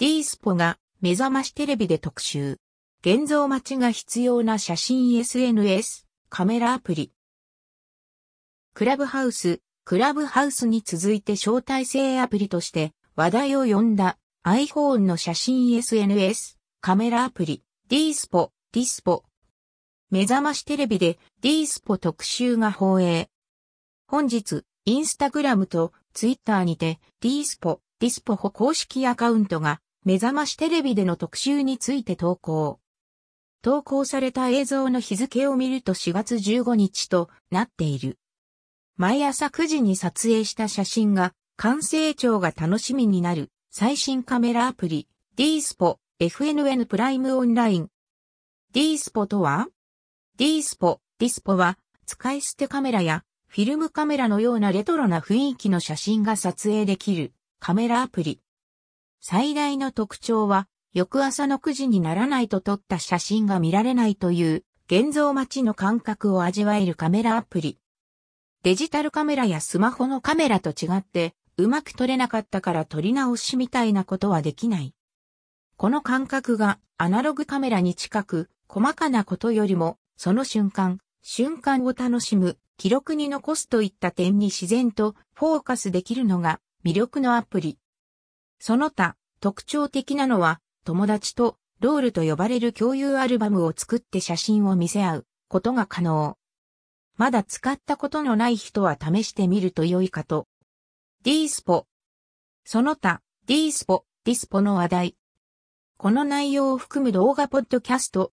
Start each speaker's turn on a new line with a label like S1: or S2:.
S1: D スポが目覚ましテレビで特集。現像待ちが必要な写真 SNS、カメラアプリ。クラブハウス、クラブハウスに続いて招待制アプリとして話題を呼んだ iPhone の写真 SNS、カメラアプリ、D スポ、ディスポ。目覚ましテレビで D スポ特集が放映。本日、インスタグラムとツイッターにて D スポ、ディスポホ公式アカウントが目覚ましテレビでの特集について投稿。投稿された映像の日付を見ると4月15日となっている。毎朝9時に撮影した写真が完成長が楽しみになる最新カメラアプリ D スポ FNN プライムオンライン D スポとは ?D スポ、ディスポは使い捨てカメラやフィルムカメラのようなレトロな雰囲気の写真が撮影できるカメラアプリ。最大の特徴は翌朝の9時にならないと撮った写真が見られないという現像待ちの感覚を味わえるカメラアプリ。デジタルカメラやスマホのカメラと違って、うまく撮れなかったから撮り直しみたいなことはできない。この感覚がアナログカメラに近く、細かなことよりも、その瞬間、瞬間を楽しむ、記録に残すといった点に自然とフォーカスできるのが魅力のアプリ。その他、特徴的なのは、友達とロールと呼ばれる共有アルバムを作って写真を見せ合うことが可能。まだ使ったことのない人は試してみると良いかと。D スポ。その他、D スポ、ディスポの話題。この内容を含む動画ポッドキャスト、